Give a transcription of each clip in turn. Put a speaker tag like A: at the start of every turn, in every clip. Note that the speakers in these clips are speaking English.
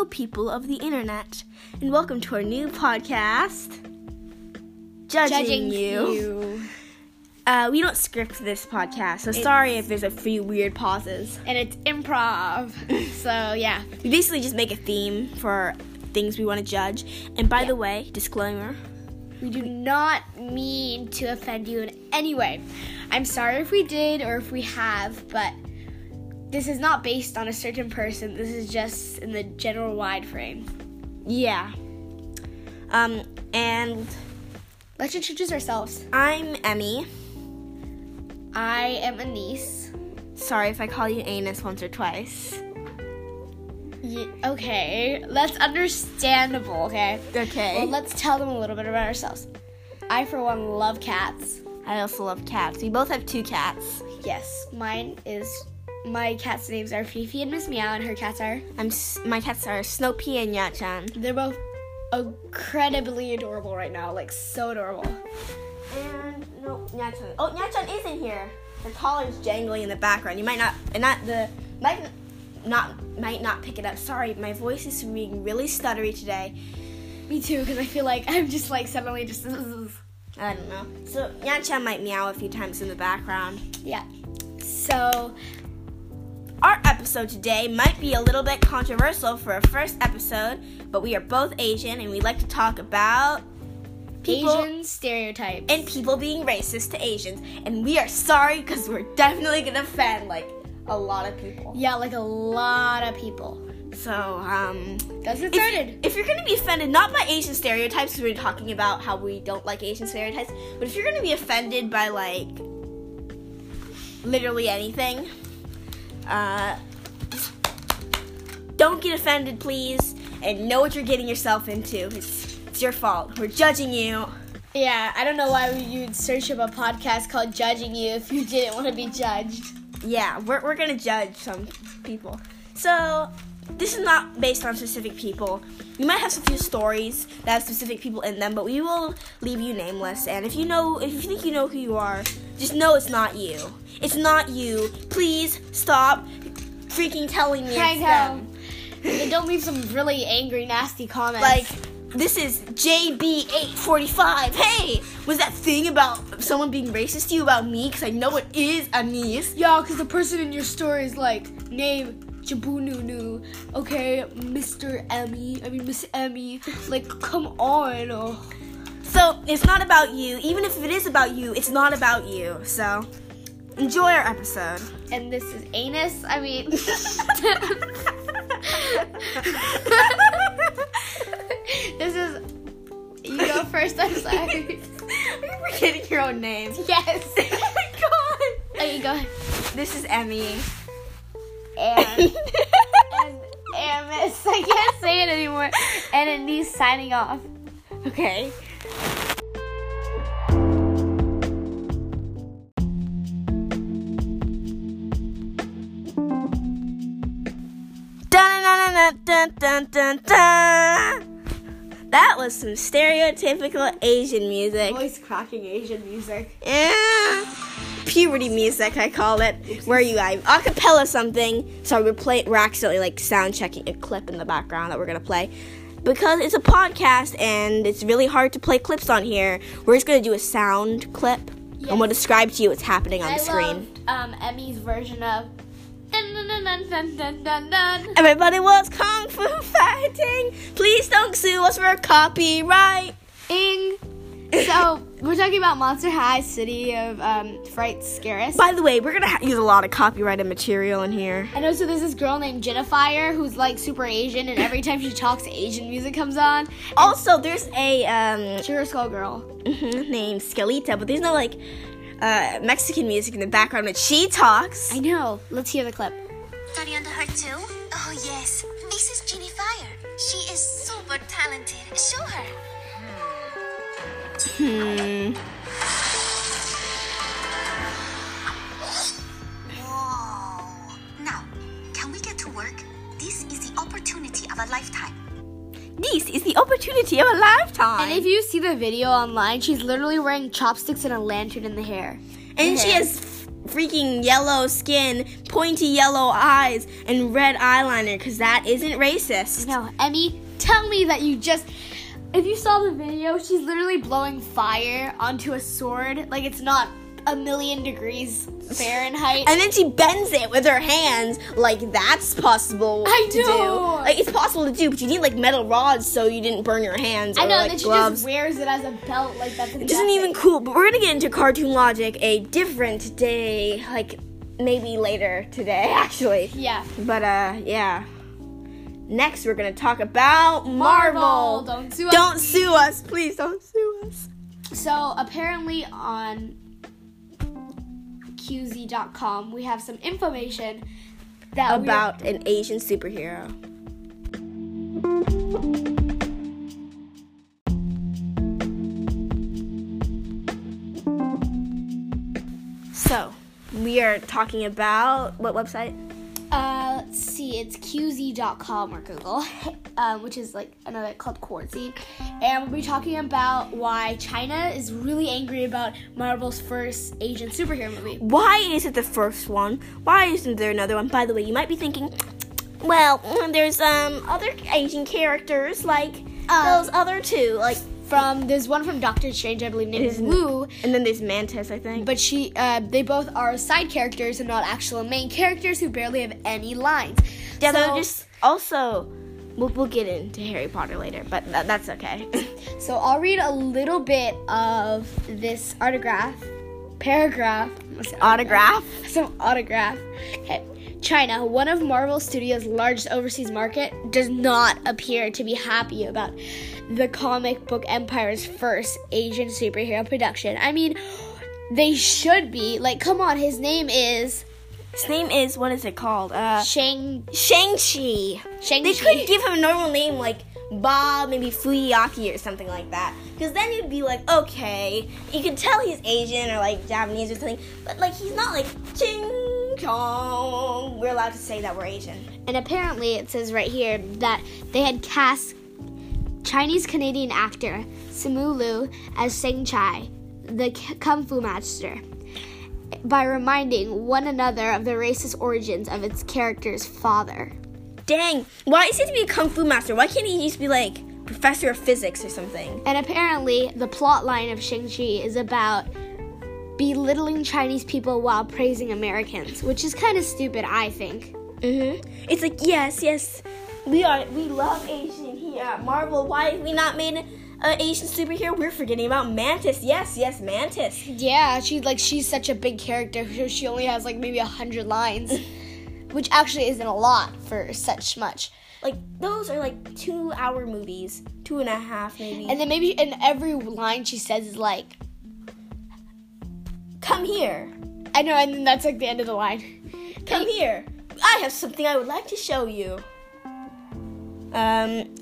A: Hello, people of the internet, and welcome to our new podcast, Judging, You. Uh, we don't script this podcast, so sorry if there's a few weird pauses.
B: and it's improv. so yeah,
A: We basically just make a theme for things we want to judge. And by the way, disclaimer
B: we do not mean to offend you in any way. I'm sorry if we did or if we have, but this is not based on a certain person. This is just in the general wide frame.
A: yeah. Um, and
B: Let's introduce ourselves.
A: I'm Emmy.
B: I am Anise.
A: Sorry if I call you Anus once or twice.
B: Ye- okay, that's understandable. Okay.
A: Okay.
B: Well, let's tell them a little bit about ourselves. I, for one, love cats.
A: I also love cats. We both have two cats.
B: Yes, mine is. My cats' names are Fifi and Miss Meow, and her cats are.
A: I'm s- my cats are Snoopy and Yachan.
B: They're both incredibly adorable right now, like so adorable.
A: And no, Nyachan. Oh, Nyachan is in here. The collar's jangling in the background. You might not, and not the might not might not pick it up. Sorry, my voice is being really stuttery today.
B: Me too, because I feel like I'm just like suddenly just.
A: I don't know. So Nyachan might meow a few times in the background.
B: yeah. So
A: episode today might be a little bit controversial for a first episode, but we are both Asian and we like to talk about people
B: Asian stereotypes.
A: and people being racist to Asians. And we are sorry because we're definitely gonna offend like a lot of people.
B: yeah, like a lot of people.
A: So, um,
B: Let's get
A: if,
B: started.
A: if you're gonna be offended, not by Asian stereotypes, we're talking about how we don't like Asian stereotypes, but if you're gonna be offended by like literally anything, uh, don't get offended, please, and know what you're getting yourself into. It's, it's your fault. We're judging you.
B: Yeah, I don't know why you'd search up a podcast called Judging You if you didn't want to be judged.
A: Yeah, we're, we're gonna judge some people. So, this is not based on specific people. We might have some few stories that have specific people in them, but we will leave you nameless. And if you know, if you think you know who you are, just know it's not you. It's not you. Please stop freaking telling me
B: I
A: it's
B: know.
A: them.
B: And don't leave some really angry, nasty comments.
A: Like, this is JB845. Hey, was that thing about someone being racist to you about me? Because I know it is Anise.
B: Yeah, because the person in your story is like, name Jabununu. Okay, Mr. Emmy. I mean, Miss Emmy. Like, come on. Oh.
A: So it's not about you. Even if it is about you, it's not about you. So enjoy our episode.
B: And this is anus. I mean, this is. You go first. I'm sorry.
A: You're forgetting your own name.
B: yes.
A: oh my god.
B: Okay, go ahead.
A: This is Emmy.
B: And, and Amos. I can't say it anymore. And Anise signing off.
A: okay. Dun, dun, dun, dun. That was some stereotypical Asian music.
B: Voice cracking Asian music.
A: Yeah. Puberty music, I call it. Where you I acapella something. So we're play we're accidentally like sound checking a clip in the background that we're gonna play. Because it's a podcast and it's really hard to play clips on here. We're just gonna do a sound clip and we'll describe to you what's happening on
B: I
A: the screen.
B: loved um, Emmy's version of.
A: Everybody wants kung fu fighting. Please don't sue us for copyright.
B: Ing. So we're talking about Monster High, City of um, Fright, Scaris.
A: By the way, we're gonna ha- use a lot of copyrighted material in here.
B: I know. So there's this girl named Jinafire who's like super Asian, and every time she talks, Asian music comes on.
A: Also, there's a um,
B: Sugar Skull Girl.
A: mhm, named Skelita, but there's no like uh, Mexican music in the background when she talks.
B: I know. Let's hear the clip.
C: Study under her too? Oh yes, this is Jinafire. She is super talented. Show her.
A: Hmm.
C: Whoa. Now, can we get to work? This is the opportunity of a lifetime.
A: This is the opportunity of a lifetime.
B: And if you see the video online, she's literally wearing chopsticks and a lantern in the hair.
A: and she
B: hair.
A: has freaking yellow skin, pointy yellow eyes, and red eyeliner because that isn't racist.
B: No, Emmy, tell me that you just. If you saw the video, she's literally blowing fire onto a sword. Like it's not a million degrees Fahrenheit.
A: And then she bends it with her hands, like that's possible
B: I
A: to do.
B: know.
A: Like it's possible to do, but you need like metal rods so you didn't burn your hands. Or,
B: I know,
A: like,
B: and then she
A: gloves.
B: just wears it as a belt. Like that's
A: It isn't even cool, but we're gonna get into cartoon logic a different day, like maybe later today, actually.
B: Yeah.
A: But uh, yeah. Next, we're gonna talk about Marvel.
B: Marvel, don't sue us.
A: Don't sue us, please. Don't sue us.
B: So apparently on QZ.com we have some information that we are-
A: About an Asian superhero. So, we are talking about what website?
B: Uh, let's see, it's QZ.com or Google, um, which is like another called Quartzy. And we'll be talking about why China is really angry about Marvel's first Asian superhero movie.
A: Why is it the first one? Why isn't there another one? By the way, you might be thinking, well, there's um other Asian characters like
B: Uh,
A: those other two, like
B: From there's one from Doctor Strange, I believe, named
A: Isn't-
B: Wu,
A: and then there's Mantis, I think.
B: but she, uh, they both are side characters and not actual main characters who barely have any lines.
A: yeah,
B: so-
A: just also. We'll, we'll get into Harry Potter later, but tha- that's okay.
B: So I'll read a little bit of this autograph, paragraph,
A: Autograph.
B: some autograph. Okay. China, one of Marvel Studios' largest overseas market, does not appear to be happy about the comic book empire's first Asian superhero production. I mean, they should be. Like, come on, his name is
A: His name is what is it called? Uh,
B: Shang
A: Shang Chi.
B: Shang
A: They could give him a normal name like Bob, maybe Fuyaki or something like that. Because then you'd be like, okay, you could tell he's Asian or like Japanese or something, but like he's not like Ching Chong. We're allowed to say that we're Asian.
B: And apparently, it says right here that they had cast Chinese Canadian actor Simu Liu as Seng Chai, the Kung Fu master, by reminding one another of the racist origins of its character's father.
A: Dang, why is he to be a kung fu master? Why can't he just be like professor of physics or something?
B: And apparently, the plot line of Shang-Chi is about belittling Chinese people while praising Americans, which is kind of stupid, I think.
A: Mm-hmm. It's like yes, yes, we are. We love Asian here at Marvel. Why have we not made an Asian superhero? We're forgetting about Mantis. Yes, yes, Mantis.
B: Yeah, she like she's such a big character. so She only has like maybe a hundred lines, which actually isn't a lot for such much.
A: Like those are like two-hour movies, two and a half maybe.
B: And then maybe in every line she says is like,
A: come here,
B: I know, and then that's like the end of the line.
A: come here. I have something I would like to show you. Um.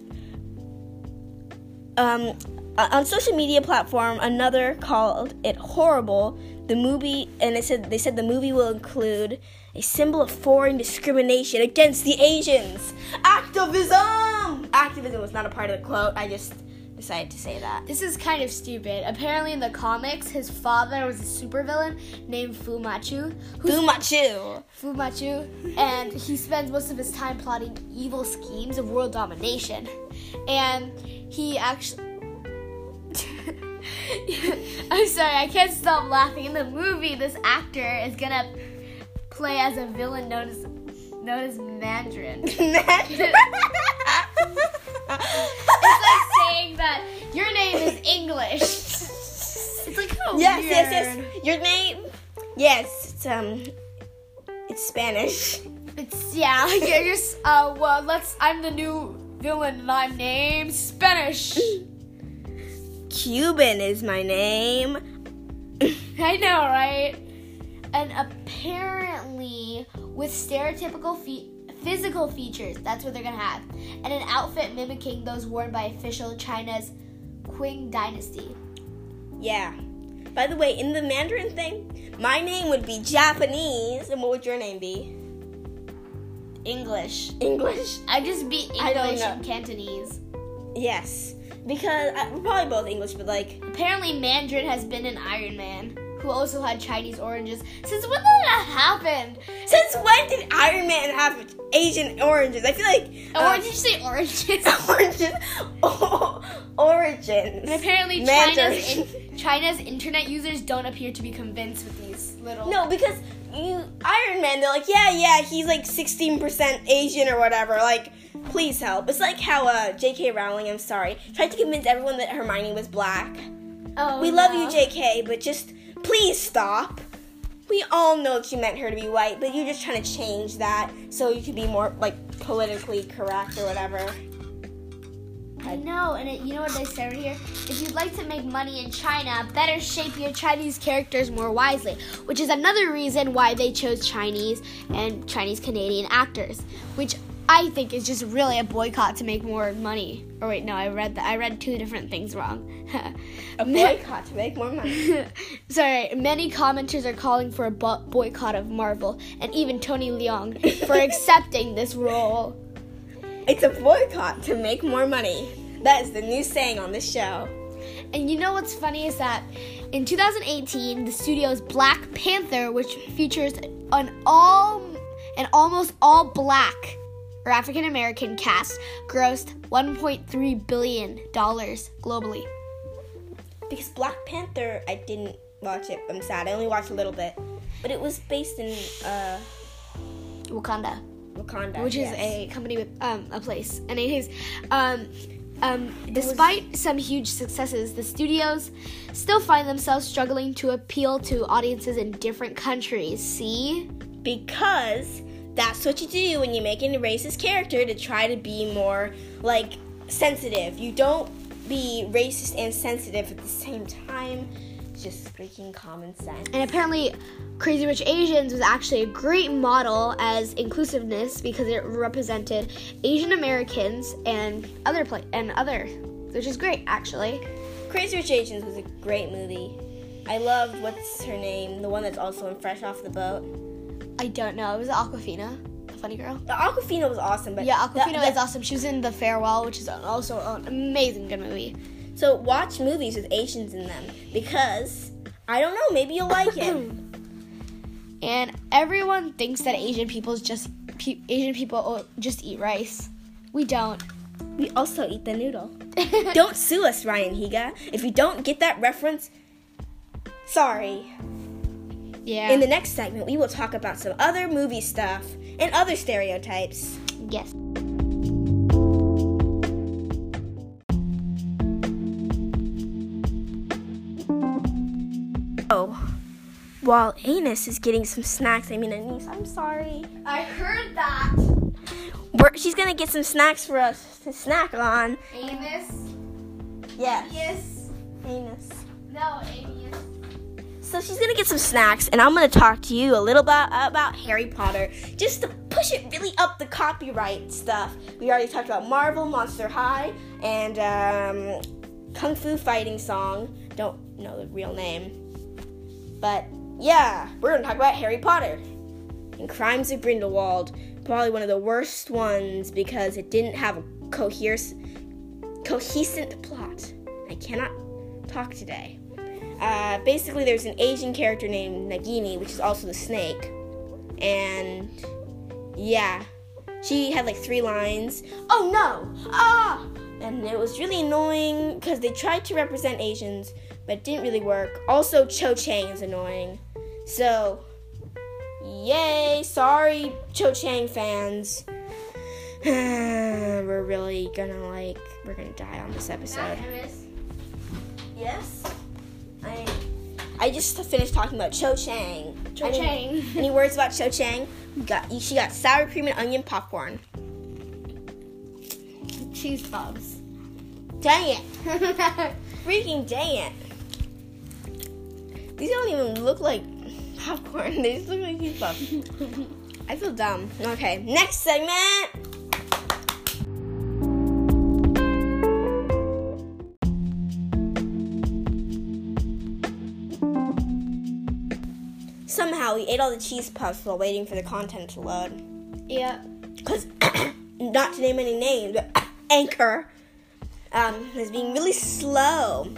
A: Um. On social media platform, another called it horrible. The movie, and it said they said the movie will include a symbol of foreign discrimination against the Asians. Activism. Activism was not a part of the quote. I just decided to say that.
B: This is kind of stupid. Apparently, in the comics, his father was a supervillain named Fu Manchu. who's-
A: Fu Manchu.
B: Fu Manchu, and he spends most of his time plotting evil schemes of world domination. And he actually. I'm sorry, I can't stop laughing. In the movie, this actor is gonna play as a villain known as known as Mandarin. It's like saying that your name is English. It's like oh
A: Yes,
B: weird.
A: yes, yes. Your name? Yes, it's um, it's Spanish.
B: It's yeah, you're just uh well let's I'm the new villain and I'm named Spanish.
A: Cuban is my name.
B: I know, right? And apparently with stereotypical fe- physical features, that's what they're gonna have. And an outfit mimicking those worn by official China's Qing dynasty.
A: Yeah. By the way, in the Mandarin thing, my name would be Japanese, and what would your name be?
B: English.
A: English.
B: I just
A: be
B: English and Cantonese.
A: Yes, because uh, we're probably both English, but like,
B: Apparently Mandarin has been an Iron Man. Who also had Chinese oranges. Since when did that happen?
A: Since when did Iron Man have Asian oranges? I feel like
B: Or
A: uh,
B: did you say oranges?
A: oranges. Oh, origins.
B: And apparently,
A: Mandarin.
B: China's, in, China's internet users don't appear to be convinced with these little.
A: No, because you Iron Man, they're like, yeah, yeah, he's like 16% Asian or whatever. Like, please help. It's like how uh, J.K. Rowling, I'm sorry, tried to convince everyone that Hermione was black.
B: Oh,
A: We love
B: no.
A: you, J.K., but just please stop. We all know that you meant her to be white, but you're just trying to change that so you can be more like politically correct or whatever.
B: I know, and it, you know what they say right here? If you'd like to make money in China, better shape your Chinese characters more wisely, which is another reason why they chose Chinese and Chinese Canadian actors, which I think is just really a boycott to make more money. Or wait, no, I read that I read two different things wrong.
A: A boycott to make more money.
B: Sorry, many commenters are calling for a bo- boycott of Marvel, and even Tony Leung for accepting this role.
A: It's a boycott to make more money. That is the new saying on this show.
B: And you know what's funny is that in 2018, the studio's Black Panther, which features an all an almost all black African American cast, grossed 1.3 billion dollars globally.
A: Because Black Panther, I didn't watch it. I'm sad. I only watched a little bit. But it was based in uh,
B: Wakanda,
A: Wakanda.
B: which is
A: yes.
B: a company with um, a place. And it is. um, um, despite some huge successes, the studios still find themselves struggling to appeal to audiences in different countries. See?
A: because that's what you do when you make a racist character to try to be more like sensitive. You don't be racist and sensitive at the same time. It's just freaking common sense.
B: And apparently, Crazy Rich Asians was actually a great model as inclusiveness because it represented Asian Americans and other pla- and other, which is great actually.
A: Crazy Rich Asians was a great movie. I loved what's her name, the one that's also in Fresh Off the Boat.
B: I don't know. It was Awkwafina, the funny girl.
A: The Awkwafina was awesome, but
B: Yeah, Awkwafina
A: the-
B: is awesome. She was in The Farewell, which is also an amazing good movie.
A: So watch movies with Asians in them because I don't know, maybe you'll like it.
B: And everyone thinks that Asian people just pe- Asian people just eat rice. We don't.
A: we also eat the noodle. don't sue us, Ryan Higa. If you don't get that reference, sorry.
B: Yeah.
A: In the next segment, we will talk about some other movie stuff and other stereotypes.
B: yes.
A: Oh, while Anus is getting some snacks, I mean Anise, I'm sorry.
B: I heard that.
A: We're, she's gonna get some snacks for us to snack on.
B: Amos.
A: Yes,
B: Yes.
A: Anus.
B: No, Amos.
A: So she's gonna get some snacks, and I'm gonna talk to you a little bit about Harry Potter, just to push it really up the copyright stuff. We already talked about Marvel, Monster High, and um, Kung Fu Fighting Song. Don't know the real name, but yeah, we're gonna talk about Harry Potter and Crimes of Grindelwald. Probably one of the worst ones because it didn't have a coherent, cohesive plot. I cannot talk today. Uh, basically, there's an Asian character named Nagini, which is also the snake. And yeah, she had like three lines. Oh no! Ah! And it was really annoying because they tried to represent Asians, but didn't really work. Also, Cho Chang is annoying. So, yay! Sorry, Cho Chang fans. we're really gonna like, we're gonna die on this episode. Yes. I I just finished talking about Cho Chang.
B: Cho
A: Any-
B: Chang.
A: Any words about Cho Chang? We got she got sour cream and onion popcorn.
B: Cheese bubs.
A: Dang it! Freaking dang it! These don't even look like popcorn. They just look like cheese puffs. I feel dumb. Okay, next segment. Somehow we ate all the cheese puffs while waiting for the content to load.
B: yeah.
A: Because, not to name any names, but Anchor um, is being really slow.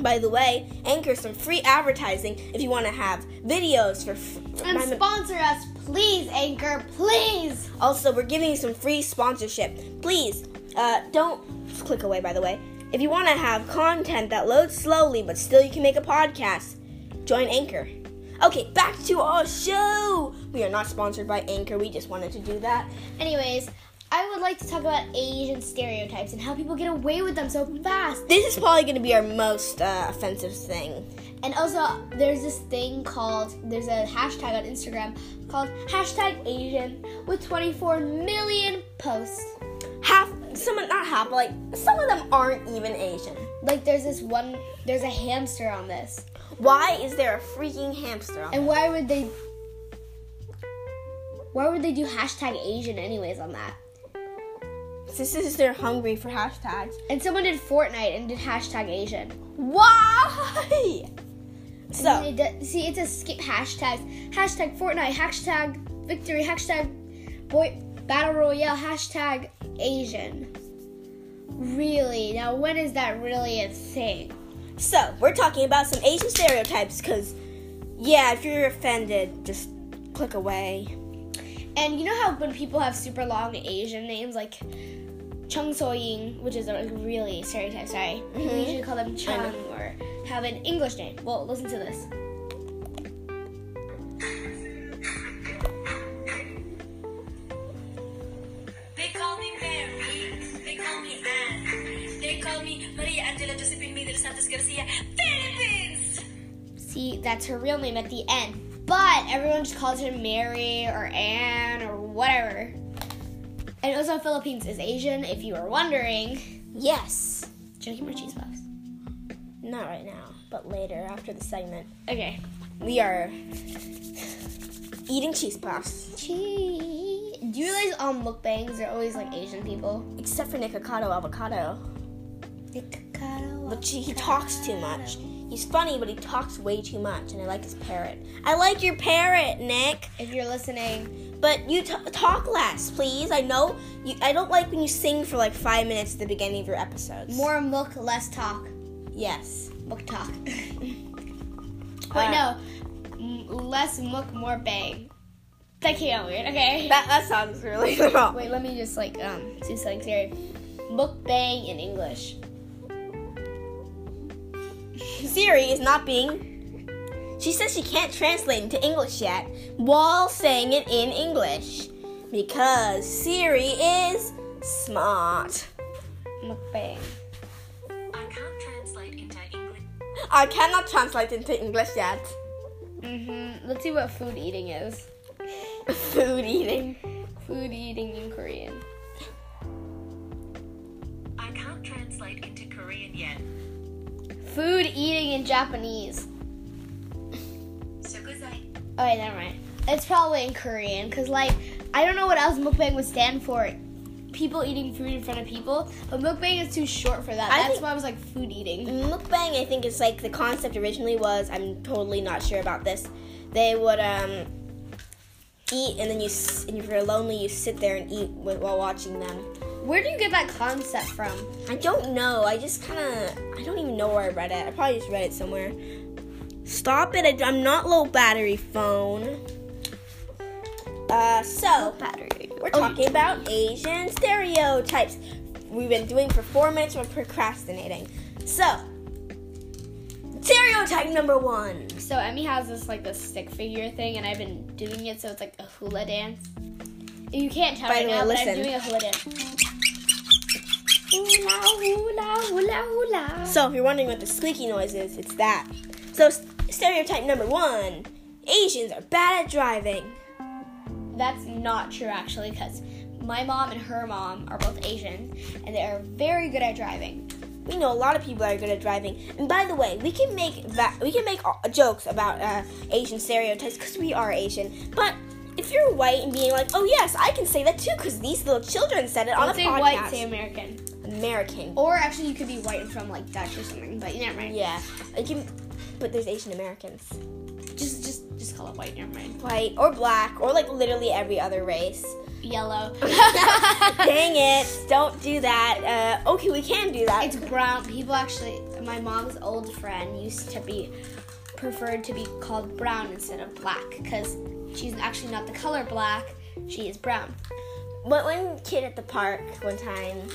A: By the way, Anchor some free advertising if you want to have videos for. F-
B: And
A: my-
B: sponsor us, please, Anchor, please.
A: also, we're giving you some free sponsorship. Please, uh, don't click away. By the way, if you want to have content that loads slowly but still you can make a podcast, join Anchor. Okay, back to our show. We are not sponsored by Anchor. We just wanted to do that.
B: Anyways, I would like to talk about Asian stereotypes and how people get away with them so fast.
A: This is probably going to be our most uh, offensive thing.
B: And also, there's this thing called, there's a hashtag on Instagram called hashtag Asian with 24 million posts.
A: Half, some not half, but like some of them aren't even Asian.
B: Like, there's this one, there's a hamster on this.
A: Why is there a freaking hamster on?
B: And why would they, why would they do hashtag Asian anyways on that?
A: This is they're hungry for hashtags.
B: And someone did Fortnite and did hashtag Asian.
A: Why? So
B: it does- see, it's a skip hashtags. Hashtag Fortnite, hashtag victory, hashtag boy battle royale, hashtag Asian. Really? Now, when is that really a thing?
A: So, we're talking about some Asian stereotypes because, yeah, if you're offended, just click away.
B: And you know how when people have super long Asian names like Chung So Ying, which is a really stereotype, sorry, we
A: Mhm.
B: usually call them Chung or have an English name. Well, listen to this. That's her real name at the end. But everyone just calls her Mary or Anne or whatever. And also, Philippines is Asian, if you were wondering.
A: Yes.
B: Should I get more cheese puffs?
A: Not right now, but later after the segment.
B: Okay.
A: We are eating cheese puffs.
B: Cheese. Do you realize on mukbangs they're always like Asian people?
A: Except for Nikocado Avocado. But she, he talks too much. He's funny, but he talks way too much, and I like his parrot. I like your parrot, Nick.
B: If you're listening,
A: But you t- talk less, please. I know you. I don't like when you sing for like five minutes at the beginning of your episodes.
B: more mook, less talk.
A: Yes.
B: Mook talk. Wait,
A: Uh,
B: no. M- less mook, more bang. That came out weird. Okay.
A: That that sounds really wrong.
B: Wait, let me just like um do something serious. Mukbang in English.
A: Siri is not being. She says she can't translate into English yet while saying it in English because Siri is smart.
B: Mukbang.
D: I can't translate into English.
A: I cannot translate into English yet.
B: Mhm. Let's see what food eating is.
A: Food eating.
B: Food eating in Korean.
D: I can't translate into Korean yet.
B: Food eating in Japanese. Oh wait, never mind. It's probably in Korean, cause like I don't know what else mukbang would stand for. People eating food in front of people, but mukbang is too short for that.
A: I
B: That's why I was like food eating.
A: Mukbang, I think, is like the concept originally was. I'm totally not sure about this. They would um eat, and then you, and if you're lonely, you sit there and eat while watching them.
B: Where do you get that concept from?
A: I don't know. I just kind of. I don't even know where I read it. I probably just read it somewhere. Stop it! I, am not low battery phone. Uh, so
B: Battery.
A: we're talking about Asian stereotypes. We've been doing for four minutes. We're procrastinating. So, stereotype number one.
B: So Emmy has this like this stick figure thing, and I've been doing it, so it's like a hula dance. You can't tell
A: By
B: right
A: the way,
B: now, but I'm
A: listen.
B: doing a hula dance. Hula, hula, hula, hula.
A: So, if you're wondering what the squeaky noise is, it's that. So, stereotype number one Asians are bad at driving.
B: That's not true, actually, because my mom and her mom are both Asian, and they are very good at driving.
A: We know a lot of people are good at driving. And by the way, we can make that we can make jokes about uh, Asian stereotypes because we are Asian. But if you're white and being like, "Oh yes, I can say that too," because these little children said it on
B: Don't
A: a
B: say
A: podcast.
B: white, say American.
A: American.
B: Or actually, you could be white and from like Dutch or something, but never mind.
A: Yeah, I can, but there's Asian Americans,
B: Just, just, just call it white. Never mind.
A: white or black or like literally every other race.
B: Yellow.
A: Dang it! Don't do that. Uh, okay, we can do that.
B: It's brown. People actually, my mom's old friend used to be preferred to be called brown instead of black because she's actually not the color black. She is brown.
A: But one kid at the park one time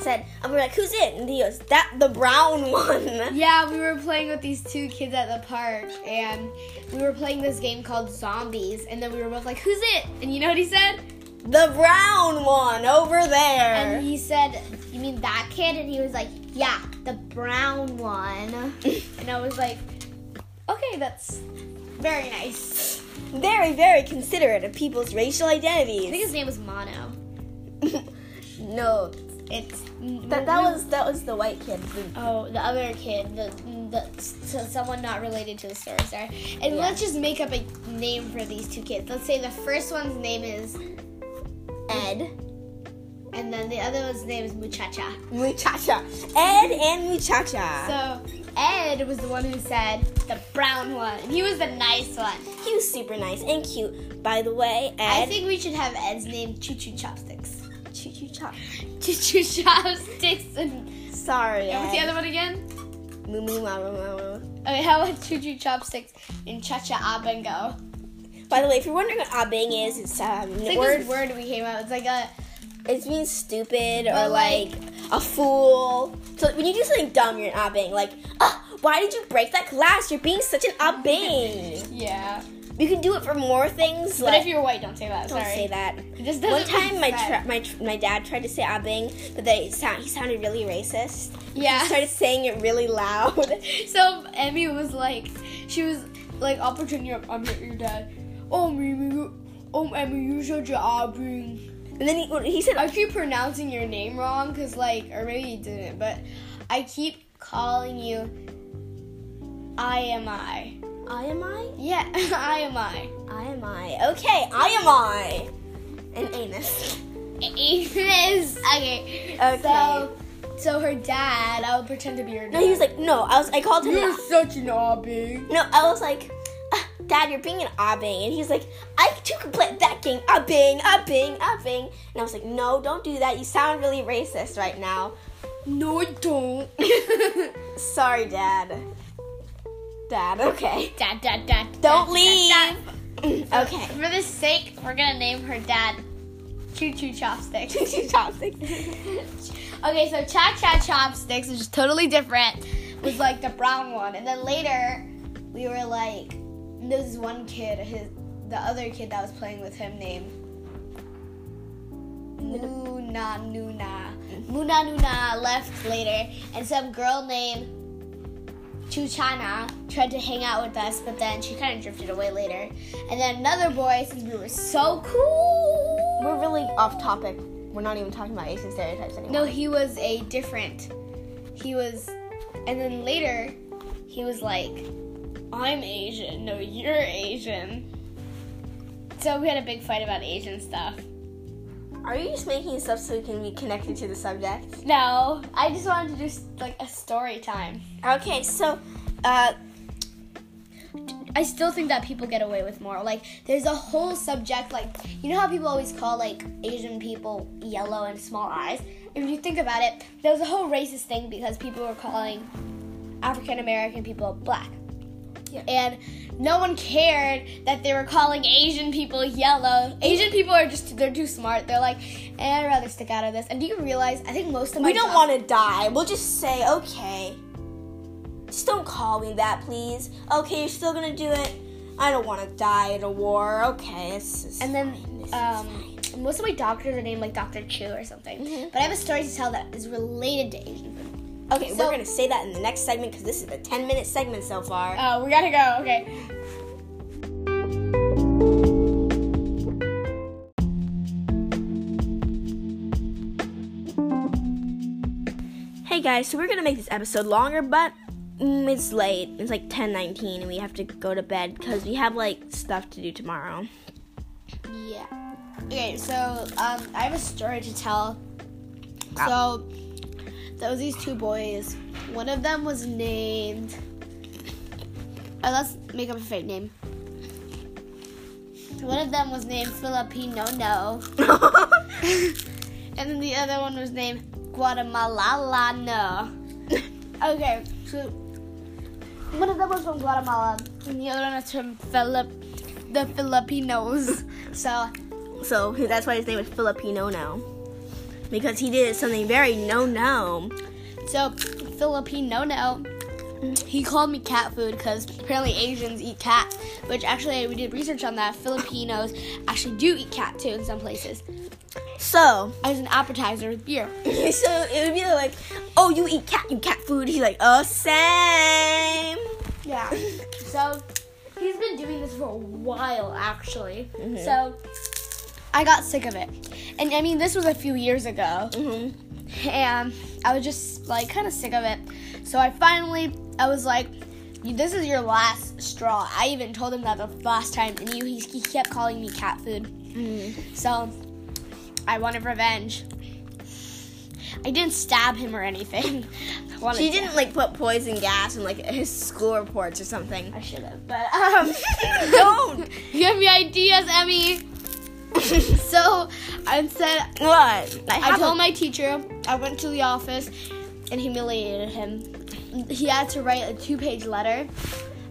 A: said, "I'm like, who's it?" And he goes, "That the brown one."
B: Yeah, we were playing with these two kids at the park, and we were playing this game called Zombies, and then we were both like, "Who's it?" And you know what he said?
A: The brown one over there.
B: And he said, "You mean that kid?" And he was like, "Yeah, the brown one." and I was like, "Okay, that's very nice."
A: very, very considerate of people's racial identities.
B: I think his name was Mono.
A: no,
B: It's mm,
A: that, mm, that mm. was that was the white kid.
B: Oh, the other kid, the, the so someone not related to the story star. And
A: Yeah.
B: let's just make up a name for these two kids. Let's say the first one's name is
A: Ed,
B: and then the other one's name is Muchacha.
A: Muchacha, Ed and Muchacha.
B: So Ed was the one who said the brown one. He was the nice one.
A: he was super nice and cute. By the way, Ed.
B: I think we should have Ed's name Choo Choo Chopsticks.
A: Choo choo chop.
B: Choo Choo Chopsticks and,
A: Sorry,
B: and what's the other one again?
A: Moo moo.
B: Okay, how about Choo Choo Chopsticks and Cha Cha Abango?
A: By the way, if you're wondering what abing is, it's um,
B: It's like
A: word.
B: word we came out. It's like a
A: It means stupid or like,
B: like-
A: a fool. So when you do something dumb, you're an abing. Like, ah, why did you break that glass? You're being such an abing.
B: yeah.
A: You can do it for more things.
B: But
A: like,
B: if you're white, don't say that.
A: don't
B: Sorry.
A: say that.
B: Just
A: One time, my, tra- my tr- my dad tried to say abing, but they sound he sounded really racist.
B: yeah.
A: He started saying it really loud.
B: So Emmy was like, she was like, I'll pretend you're, I'm your, your dad. Oh, Mimi, oh, Emmy, you're such a abing.
A: And then he, he said,
B: I keep pronouncing your name wrong, cause like, or maybe you didn't, but I keep calling you. I am I.
A: "I am I,
B: Yeah, I am I.
A: I am I." Okay, I am I. And anus.
B: Anus. Okay.
A: Okay.
B: So, so her dad, I would pretend to be her dad.
A: No, he was like, no. I was I called him.
B: You're
A: an-
B: such an abing.
A: No, I was like, "Ah, Dad, you're being an abing. And he's like, I too can play that game. Abing, abing, abing. And I was like, no, don't do that. You sound really racist right now.
B: No, I don't.
A: Sorry, Dad. Dad, okay.
B: dad, dad, dad.
A: Don't
B: dad,
A: leave.
B: dad, dad.
A: okay.
B: For the sake, we're gonna name her dad Choo Choo Chopsticks.
A: Choo Choo Chopsticks.
B: okay, so Cha Cha Chopsticks, which is totally different, was like the brown one, and then later we were like, there was one kid, his the other kid that was playing with him named Muna Nuna. Muna Nuna left later, and some girl named Chuchana tried to hang out with us, but then she kind of drifted away later. And then another boy, since we were so cool.
A: We're really off topic. We're not even talking about Asian stereotypes anymore.
B: No, he was a different. He was, and then later, he was like, "I'm Asian. No, you're Asian." So we had a big fight about Asian stuff.
A: Are you just making stuff so we can be connected to the subject?
B: No, I just wanted to do like a story time.
A: Okay, so, uh,
B: I still think that people get away with more. Like, there's a whole subject, like, you know how people always call, like, Asian people yellow and small eyes? If you think about it, there was a whole racist thing because people were calling African American people black.
A: Yeah.
B: And no one cared that they were calling Asian people yellow. Asian people are just, they're too smart. They're like, eh, I'd rather stick out of this. And do you realize, I think most of my
A: we don't want to die. We'll just say, okay. Just don't call me that, please. Okay, you're still gonna do it. I don't want to die in a war. Okay,
B: And then
A: fine. This is
B: um, most of my doctors are named like Dr. Chu or something.
A: Mhm.
B: But I have a story to tell that is related to Asian.
A: Okay,
B: so-
A: we're gonna say that in the next segment because this is a 10 minute segment so far.
B: Oh, we gotta go. Okay.
A: Hey guys, so we're gonna make this episode longer, but mm, it's late. It's like 10:19, and we have to go to bed because we have like stuff to do tomorrow.
B: Yeah. Okay, so um, I have a story to tell. So there was these two boys. One of them was named. Uh, let's make up a fake name. One of them was named Filipino No, and then the other one was named Guatemala No. Okay, so one of them was from Guatemala, and the other one is from Philip, the Filipinos. So
A: So that's why his name is Filipino now. Because he did something very no no.
B: So, Filipino no. he called me cat food because apparently Asians eat cat, which actually we did research on that. Filipinos actually do eat cat too in some places
A: So
B: as an appetizer with beer.
A: so it would be like, oh you eat cat you cat food. He's like, oh same.
B: Yeah. So he's been doing this for a while actually. Mm-hmm. So I got sick of it, and I mean this was a few years ago.
A: Mm-hmm.
B: and I was just like kind of sick of it. So I finally, I was like, "This is your last straw." I even told him that the last time, and he, he kept calling me cat food. So I wanted revenge. I didn't stab him or anything.
A: She didn't like put poison gas in like his school reports or something.
B: I should have, but um,
A: Don't.
B: give me ideas, Emmy. so I said
A: What?
B: I
A: have
B: told
A: a-
B: my teacher, I went to the office and humiliated him. He had to write a two page letter,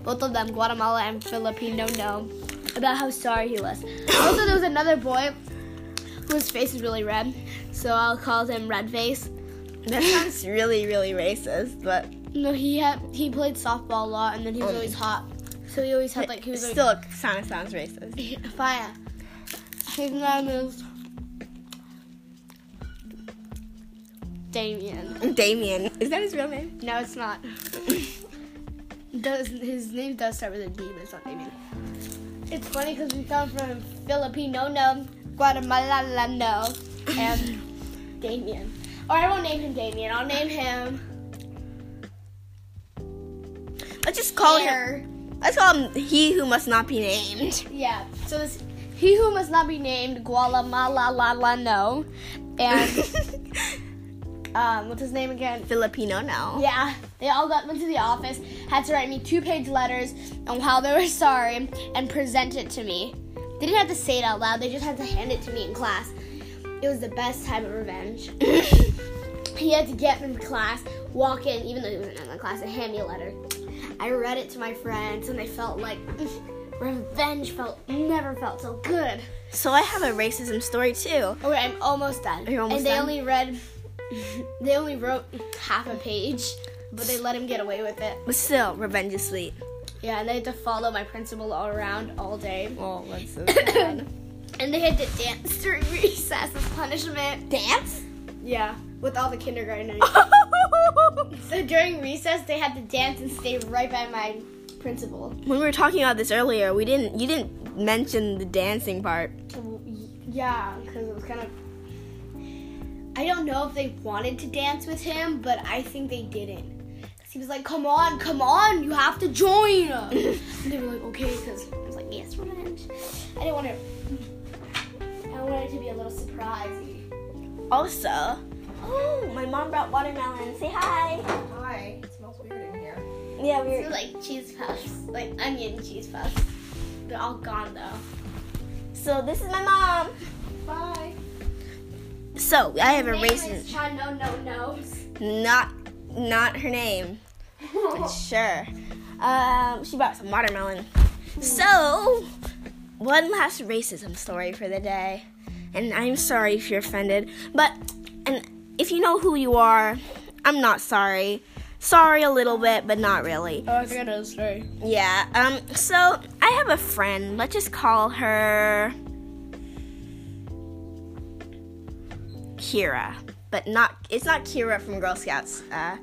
B: both of them, Guatemala and Filipino, no, about how sorry he was. also, there was another boy whose face is really red, so I'll call him Red Face.
A: That sounds really, really racist, but
B: No, he had he played softball a lot, and then he was oh. always hot, so he always had like he
A: it
B: was always,
A: still sounds sounds racist.
B: fire. His name is Damien.
A: Damien, is that his real name?
B: No, it's not. does his name does start with a D, but it's not Damien. It's funny because we come from Filipino no, Guatemala no, and Damien. Or I won't name him Damien. I'll name him
A: Let's just call him. Let's call him he who must not be named.
B: Yeah. So this he who must not be named Guatemala la la no, and um, what's his name again?
A: Filipino now.
B: Yeah, they all got went to the office, had to write me two page letters on how they were sorry and present it to me. They didn't have to say it out loud, they just had to hand it to me in class. It was the best type of revenge. he had to get from class, walk in, even though he wasn't in the class, and hand me a letter. I read it to my friends and they felt like revenge felt never felt so good.
A: So I have a racism story too.
B: Okay, I'm almost done.
A: Are you almost
B: and they
A: done?
B: only read, they only wrote half a page, but they let him get away with it.
A: But still, revenge is sweet.
B: Yeah, and they had to follow my principal all around all day.
A: Oh, that's so sad.
B: and they had to dance during recess as punishment.
A: Dance?
B: Yeah, with all the kindergartners. so during recess, they had to dance and stay right by my principal.
A: when we were talking about this earlier, we didn't. You didn't mention the dancing part.
B: Yeah, because it was kind of. I don't know if they wanted to dance with him, but I think they didn't. 'Cause he was like, "Come on, come on, you have to join." and they were like, "Okay," because I was like, "Yes, revenge." I didn't want to. I wanted it to be a little surprisey.
A: Also, oh, my mom brought watermelon. Say hi.
E: Hi.
A: Yeah,
B: are
A: we're.
B: like cheese puffs, like onion cheese puffs. They're all gone though.
A: So this is my mom.
E: Bye.
A: So I have a racist.
B: is Cha No No Nose.
A: Not, not her name. Sure. Um, she brought some watermelon. So, one last racism story for the day. And I'm sorry if you're offended, but and if you know who you are, I'm not sorry. Sorry a little bit, but not really.
B: Oh, I forgot a story.
A: Yeah. Um. So I have a friend. Let's just call her Kira, but not. It's not Kira from Girl Scouts. Uh,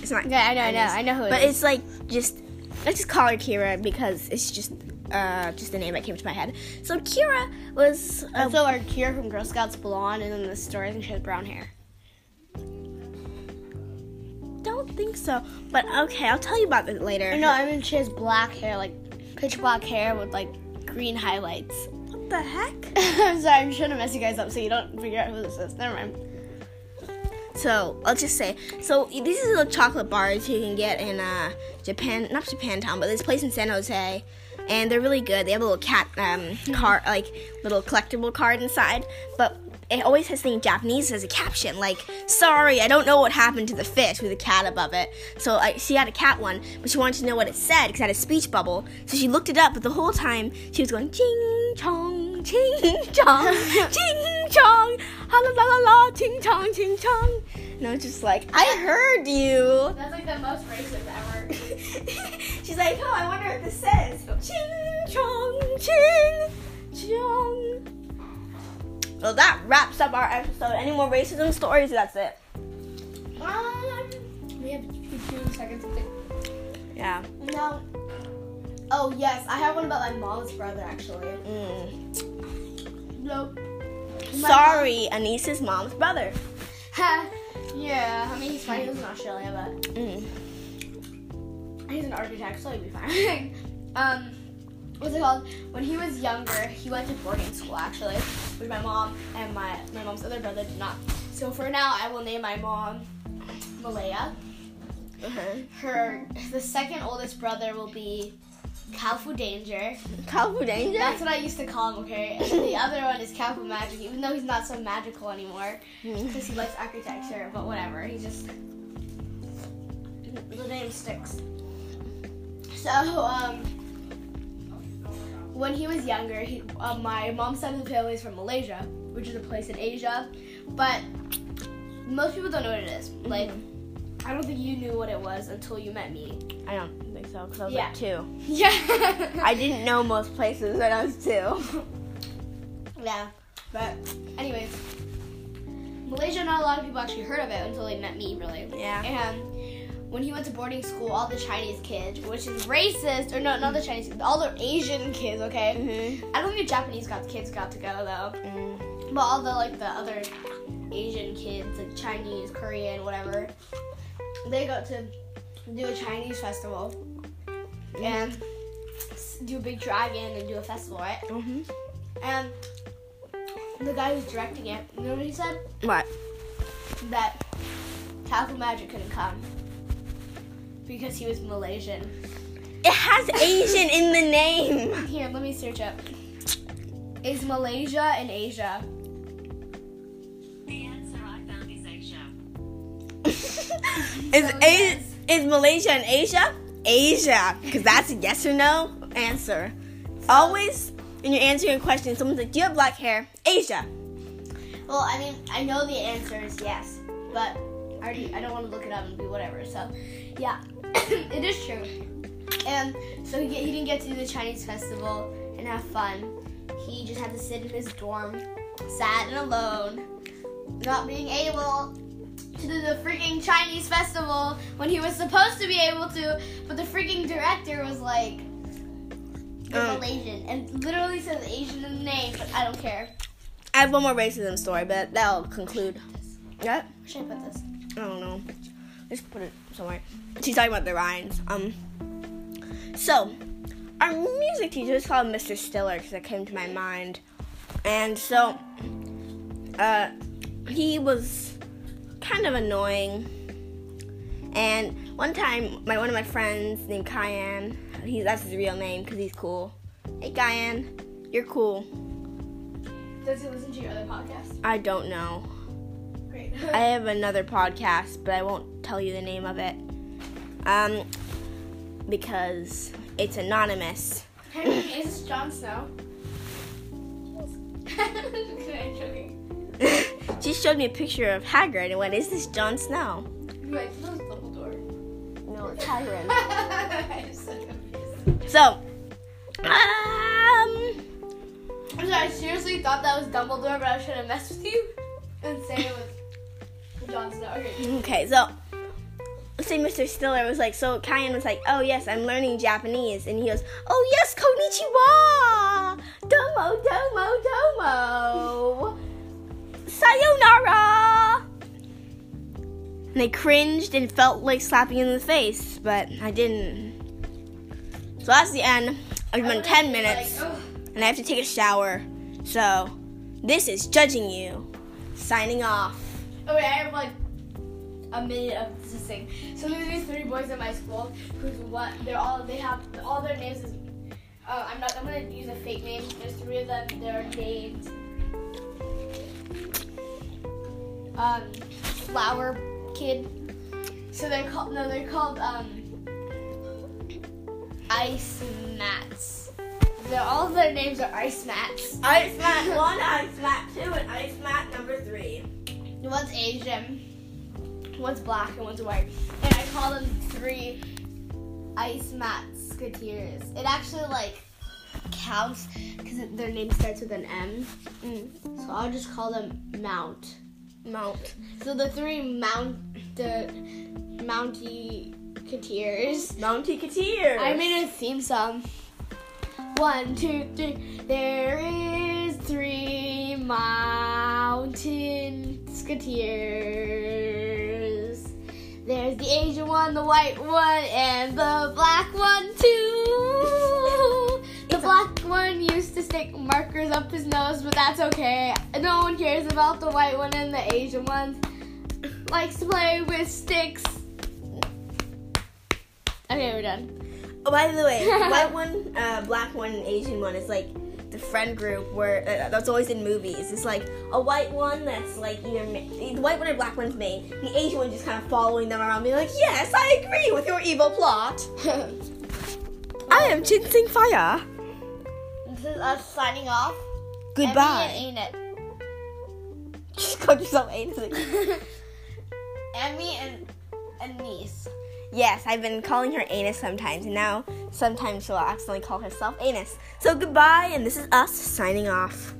A: it's not.
B: Yeah, I know, I know, I know who it
A: But
B: is.
A: it's like just. Let's just call her Kira because it's just. Uh, just the name that came to my head. So Kira was. Uh,
B: Also, our Kira from Girl Scouts blonde, and then the story I think she has brown hair.
A: Don't think so, but okay, I'll tell you about it later.
B: No, I mean she has black hair, like pitch black hair with like green highlights.
A: What the heck?
B: I'm sorry, I'm trying to mess you guys up so you don't figure out who this is. Never mind.
A: So let's just say, so these are little chocolate bar bars you can get in uh, Japan, not Japantown, but this place in San Jose, and they're really good. They have a little cat um, card, like little collectible card inside. But it always has thing in Japanese as a caption, like "Sorry, I don't know what happened to the fish" with a cat above it. So like she had a cat one, but she wanted to know what it said because it had a speech bubble. So she looked it up, but the whole time she was going ching chong, ching chong, ching chong, ha la la la la, ching chong, ching chong. And I was just like, I heard you.
B: That's like the most racist ever.
A: She's like, oh, I wonder what this says. Ching chong, ching chong. Well, that wraps up our episode. Any more racism stories? That's it.
B: um, we have two seconds.
A: Yeah.
B: No. Oh yes, I have one about my mom's brother actually.
A: Mm.
B: No.
A: Sorry, Anissa's mom's brother.
B: yeah, I mean he's fine. He lives in Australia, but
A: Mm.
B: he's an architect, so he'll be fine. um, what's it called? When he was younger, he went to boarding school actually with my mom and my my mom's other brother did not. So for now, I will name my mom Malaya.
A: Uh-huh.
B: Her the second oldest brother will be Kalfu Danger.
A: Kalfu Danger?
B: That's what I used to call him, okay? And the other one is Kalfu Magic, even though he's not so magical anymore because he likes architecture, but whatever. He just. The name sticks. So, um. When he was younger, he, uh, my mom's side of the family is from Malaysia, which is a place in Asia, but most people don't know what it is. Like, I don't think you knew what it was until you met me.
A: I don't think so, because I was
B: Yeah.
A: like two.
B: Yeah.
A: I didn't know most places when I was two.
B: Yeah, but anyways, Malaysia. Not a lot of people actually heard of it until they met me, really.
A: Yeah.
B: And when he went to boarding school, all the Chinese kids, which is racist, or no, not the Chinese, kids, all the Asian kids. Okay.
A: Mm-hmm.
B: I don't think Japanese got kids got to go though,
A: Mm.
B: but all the like the other Asian kids, like Chinese, Korean, whatever, they got to do a Chinese festival and do a big dragon and do a festival, right?
A: Mm-hmm.
B: And the guy who's directing it, you know what he said?
A: What?
B: That Taco Magic couldn't come because he was Malaysian.
A: It has Asian in the name.
B: Here, let me search up. Is Malaysia in Asia?
D: The answer I found is Asia.
A: is,
B: So,
A: A- is Malaysia in Asia? Asia. Because that's a yes or no answer. Always, when you're answering a question, someone's like, Do you have black hair? Asia.
B: Well, I mean, I know the answer is yes, but I already I don't want to look it up and be whatever. So, yeah, it is true. And so he, he didn't get to do the Chinese festival and have fun. He just had to sit in his dorm, sad and alone, not being able to do the freaking Chinese festival when he was supposed to be able to, but the freaking director was like, "You're
A: Um.
B: Malaysian," and literally says Asian in the name, but I don't care.
A: I have one more racism story, but that'll conclude. What?
B: Where should I put this?
A: I don't know. Just put it somewhere. She's talking about the Ryans. Um. So, our music teacher is called Mr. Stiller because it came to my mind, and so, uh, he was kind of annoying. And one time, my one of my friends named Kyan, he that's his real name because he's cool. Hey, Kyan, you're cool.
B: Does he listen to your other podcast?
A: I don't know. I have another podcast, but I won't tell you the name of it. Um, because it's anonymous.
B: Henry, is this Jon Snow?
A: She showed me a picture of Hagrid and went, "Is this Jon Snow?"
B: Wait, that was Dumbledore.
A: No, it's Hagrid.
B: So
A: um,
B: I'm sorry, I seriously thought that was Dumbledore, but I was trying to mess with you and say it was Jon Snow. Okay.
A: okay, so let's say Mr. Stiller was like, so Kyan was like, "Oh yes, I'm learning Japanese," and he goes, "Oh yes, konnichiwa, domo, domo, domo, sayonara." And I cringed and felt like slapping him in the face, but I didn't. So that's the end. I've been 10 minutes
B: Like, oh.
A: and I have to take a shower. So this is Judging You. Signing off.
B: Oh wait, I have like a minute of this thing. So there's these three boys in my school who's what they're all they have all their names is uh, I'm not I'm gonna use a fake name. There's three of them. They're named um, flower kid. So they're called no, they're called um, ice mats. They're, all their names are ice mats.
A: Ice mat one, ice mat two, and ice mat number three.
B: One's Asian, one's black, and one's white. And I call them three ice mat skateers. It actually like counts because their name starts with an M.
A: Mm.
B: So I'll just call them Mount.
A: Mount.
B: So the three Mount the Mounty Kateers.
A: Mounty Katir.
B: I made a theme song. One, two, three. There is three mountain skateers. There's the Asian one, the white one, and the black one too. The black one used to stick markers up his nose, but that's okay. No one cares about the white one and the Asian one. Likes to play with sticks. Okay, we're done.
A: Oh, by the way, white one, uh, black one, and Asian one is like the friend group where uh, that's always in movies. It's like a white one that's like either ma- the white one or black one's main. The Asian one just kind of following them around, being like, "Yes, I agree with your evil plot." I am Jinafire.
B: This is us signing off.
A: Goodbye.
B: Emmy and
A: Just called yourself anus.
B: Ain't it. Emmy and and niece.
A: Yes, I've been calling her anus sometimes, and now sometimes she'll accidentally call herself anus. So goodbye, and this is us signing off.